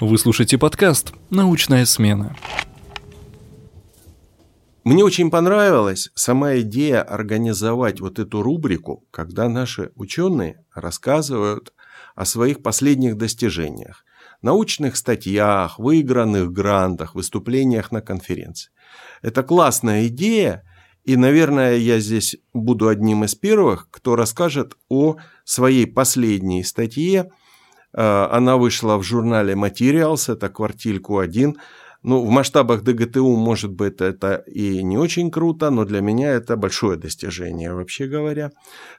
Вы слушаете подкаст «Научная смена». Мне очень понравилась сама идея организовать вот эту рубрику, когда наши ученые рассказывают о своих последних достижениях, научных статьях, выигранных грантах, выступлениях на конференции. Это классная идея, и, наверное, я здесь буду одним из первых, кто расскажет о своей последней статье – она вышла в журнале Materials, это квартильку 1. Ну, в масштабах ДГТУ, может быть, это и не очень круто, но для меня это большое достижение, вообще говоря.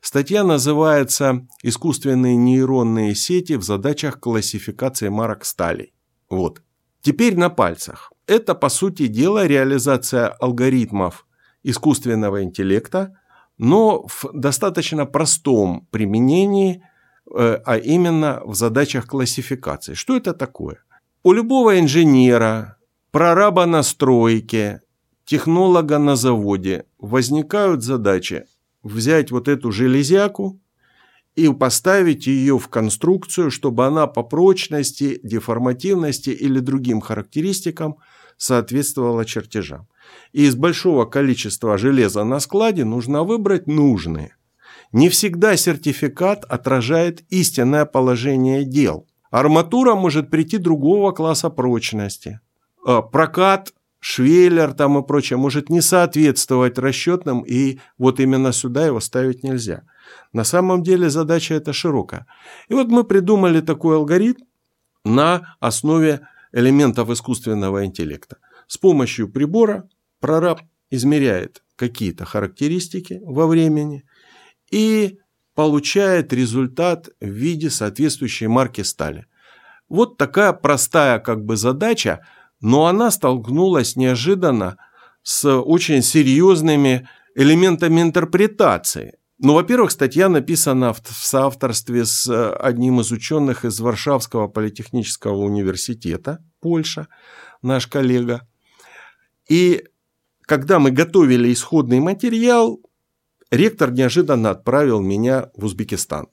Статья называется «Искусственные нейронные сети в задачах классификации марок стали». Вот. Теперь на пальцах. Это, по сути дела, реализация алгоритмов искусственного интеллекта, но в достаточно простом применении – Э, а именно в задачах классификации. Что это такое? У любого инженера, прораба на стройке, технолога на заводе возникают задачи взять вот эту железяку и поставить ее в конструкцию, чтобы она по прочности, деформативности или другим характеристикам соответствовала чертежам. И из большого количества железа на складе нужно выбрать нужные – не всегда сертификат отражает истинное положение дел. Арматура может прийти другого класса прочности. А прокат, швеллер там и прочее может не соответствовать расчетным, и вот именно сюда его ставить нельзя. На самом деле задача эта широкая. И вот мы придумали такой алгоритм на основе элементов искусственного интеллекта. С помощью прибора прораб измеряет какие-то характеристики во времени – и получает результат в виде соответствующей марки стали. Вот такая простая как бы задача, но она столкнулась неожиданно с очень серьезными элементами интерпретации. Ну, во-первых, статья написана в соавторстве с одним из ученых из Варшавского политехнического университета, Польша, наш коллега. И когда мы готовили исходный материал, ректор неожиданно отправил меня в Узбекистан.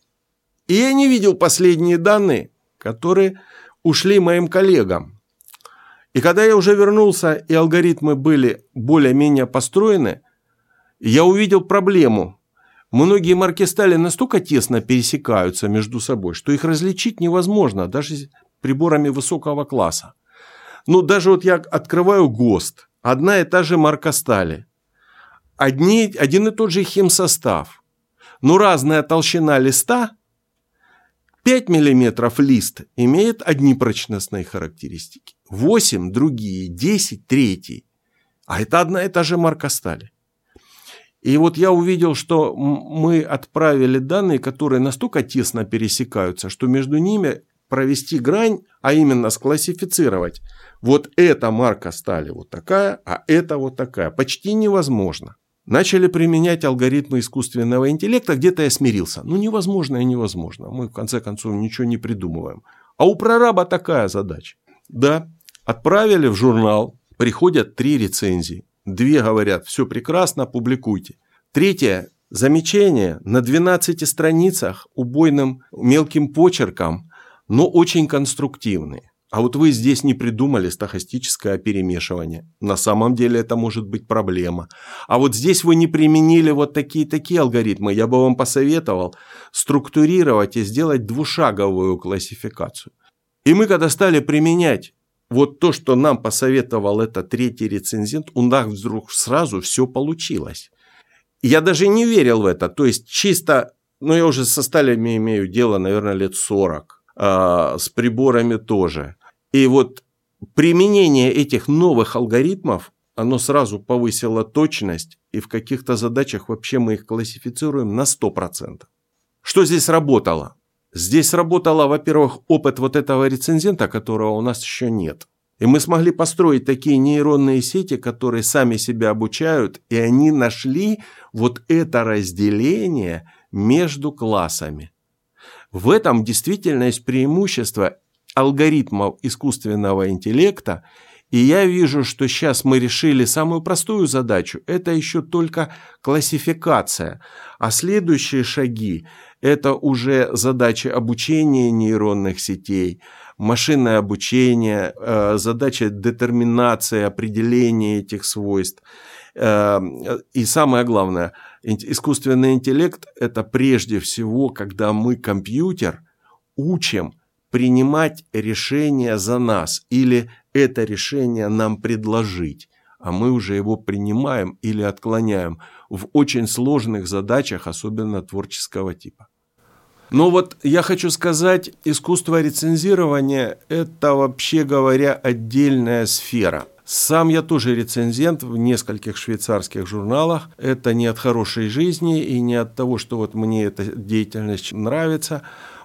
И я не видел последние данные, которые ушли моим коллегам. И когда я уже вернулся, и алгоритмы были более-менее построены, я увидел проблему. Многие марки стали настолько тесно пересекаются между собой, что их различить невозможно, даже приборами высокого класса. Ну, даже вот я открываю ГОСТ, одна и та же марка стали – одни, один и тот же химсостав, но разная толщина листа, 5 мм лист имеет одни прочностные характеристики, 8 другие, 10 третий. А это одна и та же марка стали. И вот я увидел, что мы отправили данные, которые настолько тесно пересекаются, что между ними провести грань, а именно склассифицировать. Вот эта марка стали вот такая, а это вот такая. Почти невозможно. Начали применять алгоритмы искусственного интеллекта, где-то я смирился. Ну, невозможно и невозможно. Мы, в конце концов, ничего не придумываем. А у прораба такая задача. Да, отправили в журнал, приходят три рецензии. Две говорят, все прекрасно, публикуйте. Третье, замечание на 12 страницах убойным мелким почерком, но очень конструктивные. А вот вы здесь не придумали стахастическое перемешивание. На самом деле это может быть проблема. А вот здесь вы не применили вот такие-такие алгоритмы. Я бы вам посоветовал структурировать и сделать двушаговую классификацию. И мы когда стали применять вот то, что нам посоветовал этот третий рецензент, у нас вдруг сразу все получилось. Я даже не верил в это. То есть чисто, ну я уже со сталями имею дело, наверное, лет 40. А, с приборами тоже. И вот применение этих новых алгоритмов, оно сразу повысило точность, и в каких-то задачах вообще мы их классифицируем на 100%. Что здесь работало? Здесь работало, во-первых, опыт вот этого рецензента, которого у нас еще нет. И мы смогли построить такие нейронные сети, которые сами себя обучают, и они нашли вот это разделение между классами. В этом действительно есть преимущество алгоритмов искусственного интеллекта, и я вижу, что сейчас мы решили самую простую задачу. Это еще только классификация. А следующие шаги – это уже задачи обучения нейронных сетей, машинное обучение, э, задача детерминации, определения этих свойств. Э, и самое главное, искусственный интеллект – это прежде всего, когда мы компьютер учим принимать решения за нас или это решение нам предложить а мы уже его принимаем или отклоняем в очень сложных задачах, особенно творческого типа. Но вот я хочу сказать, искусство рецензирования – это, вообще говоря, отдельная сфера. Сам я тоже рецензент в нескольких швейцарских журналах. Это не от хорошей жизни и не от того, что вот мне эта деятельность нравится.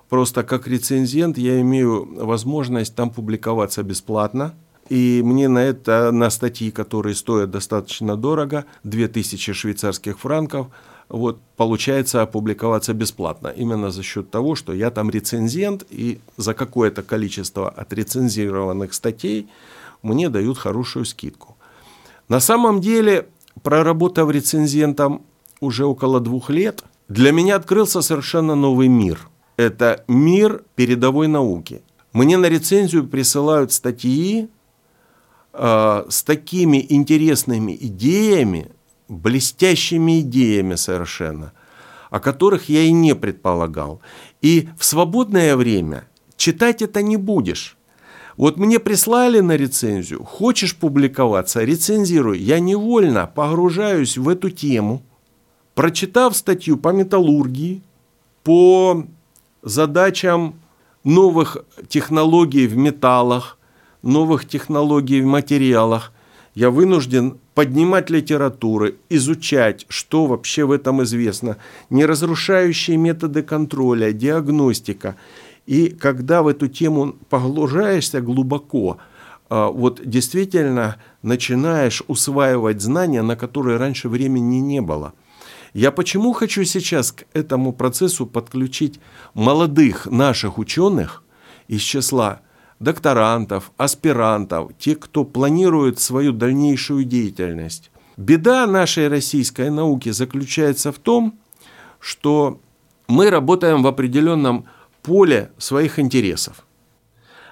Просто как рецензент я имею возможность там публиковаться бесплатно – и мне на это, на статьи, которые стоят достаточно дорого, 2000 швейцарских франков, вот, получается опубликоваться бесплатно. Именно за счет того, что я там рецензент, и за какое-то количество отрецензированных статей мне дают хорошую скидку. На самом деле, проработав рецензентом уже около двух лет, для меня открылся совершенно новый мир. Это мир передовой науки. Мне на рецензию присылают статьи, э, с такими интересными идеями, блестящими идеями совершенно, о которых я и не предполагал. И в свободное время читать это не будешь. Вот мне прислали на рецензию, хочешь публиковаться, рецензируй. Я невольно погружаюсь в эту тему, прочитав статью по металлургии, по задачам новых технологий в металлах, новых технологий в материалах, я вынужден поднимать литературы, изучать, что вообще в этом известно, неразрушающие методы контроля, диагностика. И когда в эту тему погружаешься глубоко, а, вот действительно начинаешь усваивать знания, на которые раньше времени не было. Я почему хочу сейчас к этому процессу подключить молодых наших ученых из числа докторантов, аспирантов, тех, кто планирует свою дальнейшую деятельность. Беда нашей российской науки заключается в том, что мы работаем в определенном поле своих интересов.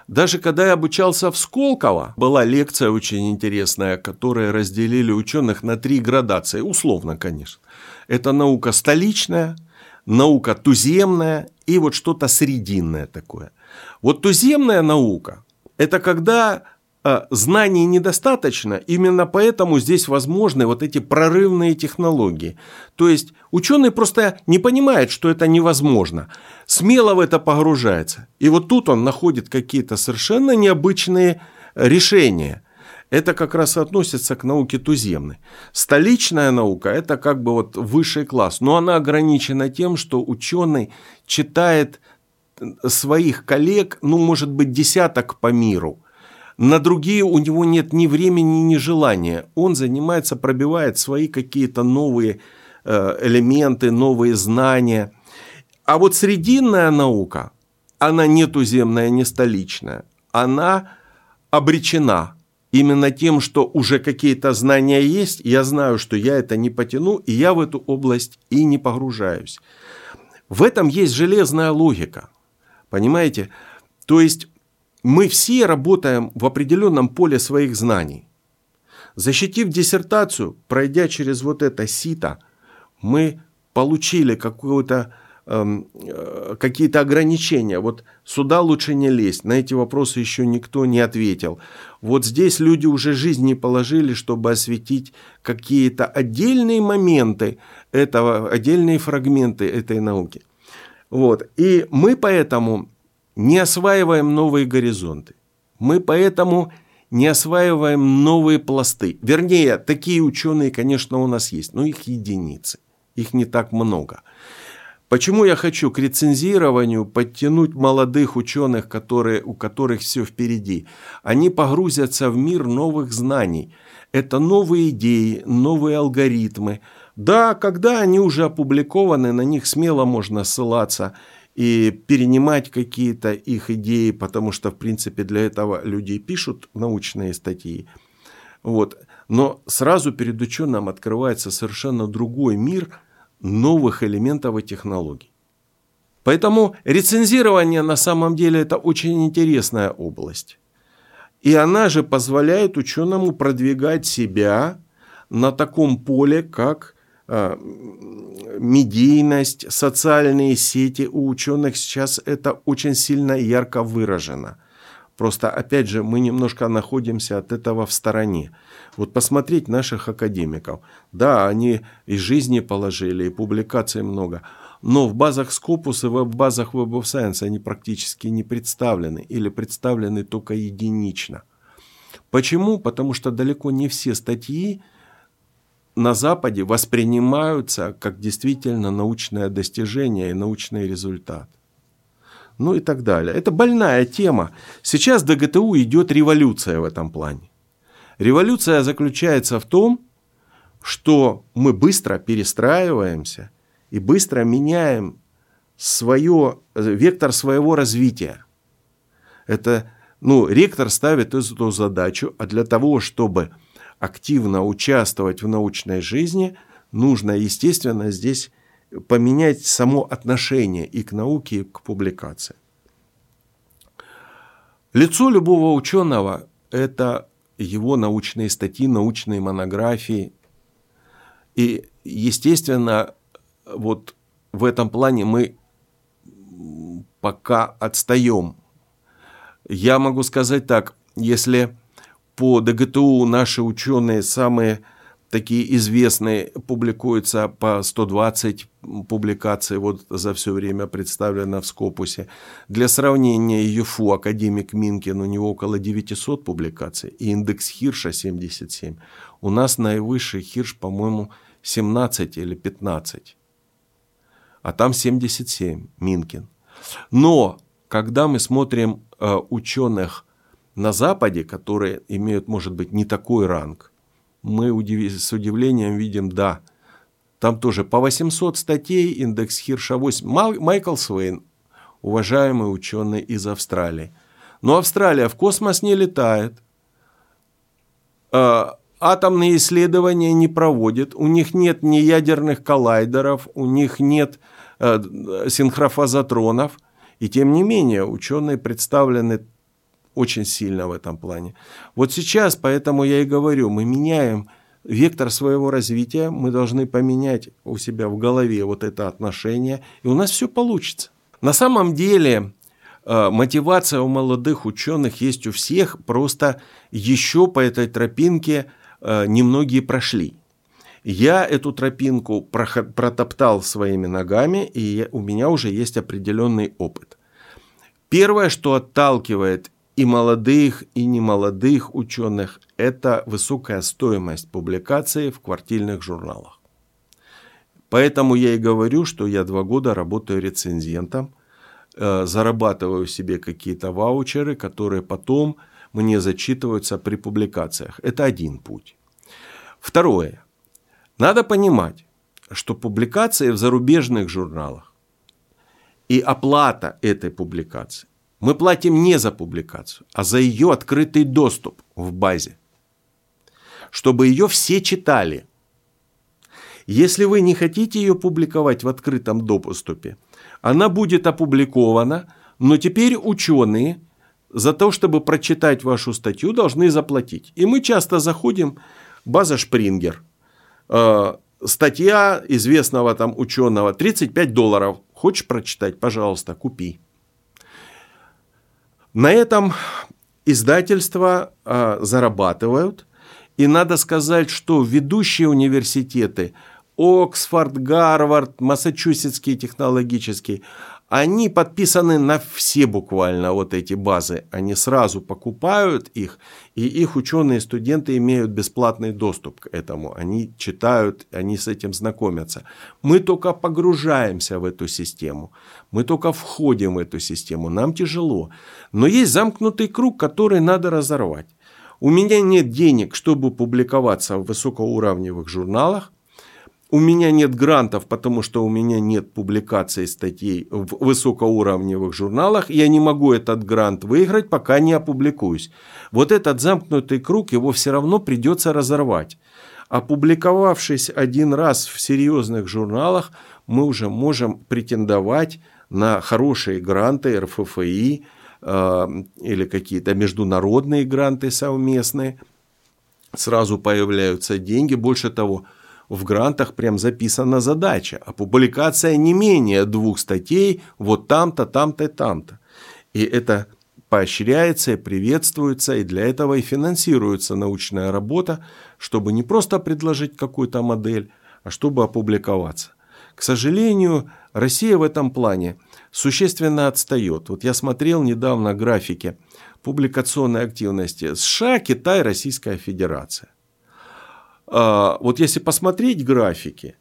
Даже когда я обучался в Сколково, была лекция очень интересная, которая разделили ученых на три градации, условно, конечно. Это наука столичная, наука туземная и вот что-то срединное такое. Вот туземная наука – это когда а, знаний недостаточно, именно поэтому здесь возможны вот эти прорывные технологии. То есть ученый просто не понимает, что это невозможно, смело в это погружается. И вот тут он находит какие-то совершенно необычные решения. Это как раз относится к науке туземной. Столичная наука – это как бы вот высший класс, но она ограничена тем, что ученый читает своих коллег, ну, может быть, десяток по миру. На другие у него нет ни времени, ни желания. Он занимается, пробивает свои какие-то новые э, элементы, новые знания. А вот срединная наука, она не туземная, не столичная. Она обречена именно тем, что уже какие-то знания есть, я знаю, что я это не потяну, и я в эту область и не погружаюсь. В этом есть железная логика – Понимаете? То есть мы все работаем в определенном поле своих знаний. Защитив диссертацию, пройдя через вот это сито, мы получили какую-то какие-то ограничения. Вот сюда лучше не лезть, на эти вопросы еще никто не ответил. Вот здесь люди уже жизни положили, чтобы осветить какие-то отдельные моменты этого, отдельные фрагменты этой науки. Вот. И мы поэтому не осваиваем новые горизонты. Мы поэтому не осваиваем новые пласты. Вернее, такие ученые, конечно, у нас есть, но их единицы. Их не так много. Почему я хочу к рецензированию подтянуть молодых ученых, которые, у которых все впереди? Они погрузятся в мир новых знаний. Это новые идеи, новые алгоритмы – да, когда они уже опубликованы, на них смело можно ссылаться и перенимать какие-то их идеи, потому что, в принципе, для этого люди пишут научные статьи. Вот. Но сразу перед ученым открывается совершенно другой мир новых элементов и технологий. Поэтому рецензирование на самом деле это очень интересная область. И она же позволяет ученому продвигать себя на таком поле, как э, медийность, социальные сети. У ученых сейчас это очень сильно ярко выражено. Просто, опять же, мы немножко находимся от этого в стороне. Вот посмотреть наших академиков. Да, они и жизни положили, и публикаций много. Но в базах Scopus и в базах Web of Science они практически не представлены или представлены только единично. Почему? Потому что далеко не все статьи на Западе воспринимаются как действительно научное достижение и научный результат. Ну и так далее. Это больная тема. Сейчас ДГТУ идет революция в этом плане. Революция заключается в том, что мы быстро перестраиваемся и быстро меняем свое, вектор своего развития. Это, ну, ректор ставит эту задачу, а для того, чтобы активно участвовать в научной жизни, нужно, естественно, здесь поменять само отношение и к науке, и к публикации. Лицо любого ученого – это его научные статьи, научные монографии. И, естественно, вот в этом плане мы пока отстаем. Я могу сказать так, если по ДГТУ наши ученые самые такие известные публикуются по 120 публикаций вот за все время представлено в Скопусе. Для сравнения ЮФУ академик Минкин, у него около 900 публикаций, и индекс Хирша 77. У нас наивысший Хирш, по-моему, 17 или 15. А там 77, Минкин. Но когда мы смотрим э, ученых на Западе, которые имеют, может быть, не такой ранг, мы с удивлением видим, да, там тоже по 800 статей, индекс Хирша 8. Майкл Свейн, уважаемый ученый из Австралии. Но Австралия в космос не летает. А, атомные исследования не проводит. У них нет ни ядерных коллайдеров, у них нет э, синхрофазотронов. И тем не менее, ученые представлены очень сильно в этом плане. Вот сейчас, поэтому я и говорю, мы меняем вектор своего развития, мы должны поменять у себя в голове вот это отношение, и у нас все получится. На самом деле э, мотивация у молодых ученых есть у всех, просто еще по этой тропинке э, немногие прошли. Я эту тропинку протоптал своими ногами, и у меня уже есть определенный опыт. Первое, что отталкивает и молодых, и немолодых ученых – это высокая стоимость публикации в квартирных журналах. Поэтому я и говорю, что я два года работаю рецензентом, э, зарабатываю себе какие-то ваучеры, которые потом мне зачитываются при публикациях. Это один путь. Второе. Надо понимать, что публикации в зарубежных журналах и оплата этой публикации мы платим не за публикацию, а за ее открытый доступ в базе. Чтобы ее все читали. Если вы не хотите ее публиковать в открытом доступе, она будет опубликована, но теперь ученые за то, чтобы прочитать вашу статью, должны заплатить. И мы часто заходим, база Шпрингер, э, статья известного там ученого, 35 долларов. Хочешь прочитать? Пожалуйста, купи. На этом издательства а, зарабатывают. И надо сказать, что ведущие университеты, Оксфорд, Гарвард, Массачусетский технологический, они подписаны на все буквально вот эти базы. Они сразу покупают их, и их ученые студенты имеют бесплатный доступ к этому. Они читают, они с этим знакомятся. Мы только погружаемся в эту систему. Мы только входим в эту систему. Нам тяжело. Но есть замкнутый круг, который надо разорвать. У меня нет денег, чтобы публиковаться в высокоуровневых журналах. У меня нет грантов, потому что у меня нет публикаций статей в высокоуровневых журналах. Я не могу этот грант выиграть, пока не опубликуюсь. Вот этот замкнутый круг, его все равно придется разорвать. Опубликовавшись один раз в серьезных журналах, мы уже можем претендовать на хорошие гранты РФФИ э, или какие-то международные гранты совместные. Сразу появляются деньги. Больше того, в грантах прям записана задача, а публикация не менее двух статей вот там-то, там-то и там-то. И это поощряется и приветствуется, и для этого и финансируется научная работа, чтобы не просто предложить какую-то модель, а чтобы опубликоваться. К сожалению, Россия в этом плане существенно отстает. Вот я смотрел недавно графики публикационной активности США, Китай, Российская Федерация. А, вот если посмотреть графики,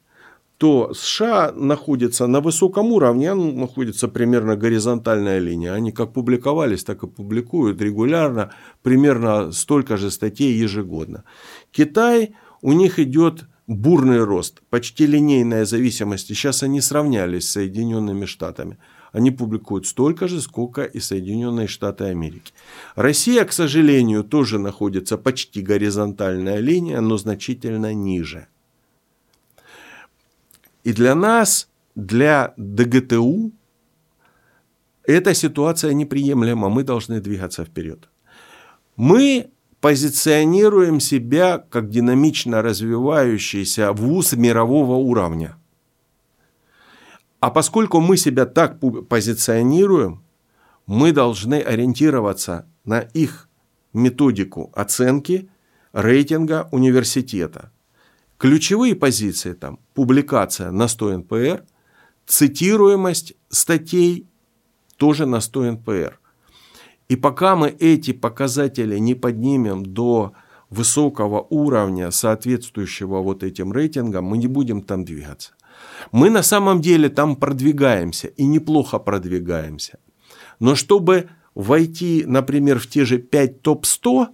то США находится на высоком уровне, находится примерно горизонтальная линия. Они как публиковались, так и публикуют регулярно, примерно столько же статей ежегодно. Китай, у них идет бурный рост, почти линейная зависимость. сейчас они сравнялись с Соединенными Штатами. Они публикуют столько же, сколько и Соединенные Штаты Америки. Россия, к сожалению, тоже находится почти горизонтальная линия, но значительно ниже. И для нас, для ДГТУ, эта ситуация неприемлема. Мы должны двигаться вперед. Мы позиционируем себя как динамично развивающийся вуз мирового уровня – а поскольку мы себя так позиционируем, мы должны ориентироваться на их методику оценки рейтинга университета. Ключевые позиции там – публикация на 100 НПР, цитируемость статей тоже на 100 НПР. И пока мы эти показатели не поднимем до высокого уровня, соответствующего вот этим рейтингам, мы не будем там двигаться. Мы на самом деле там продвигаемся и неплохо продвигаемся. Но чтобы войти, например, в те же 5 топ-100,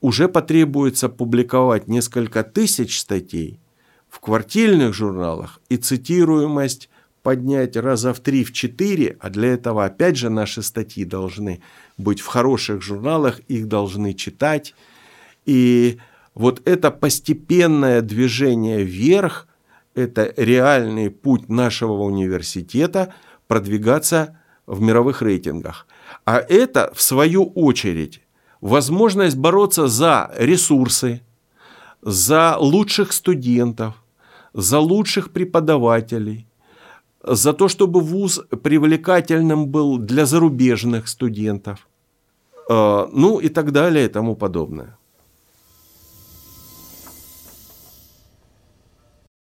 уже потребуется публиковать несколько тысяч статей в квартирных журналах и цитируемость поднять раза в 3-4, а для этого опять же наши статьи должны быть в хороших журналах, их должны читать. И вот это постепенное движение вверх – это реальный путь нашего университета продвигаться в мировых рейтингах. А это, в свою очередь, возможность бороться за ресурсы, за лучших студентов, за лучших преподавателей, за то, чтобы вуз привлекательным был для зарубежных студентов, э, ну и так далее и тому подобное.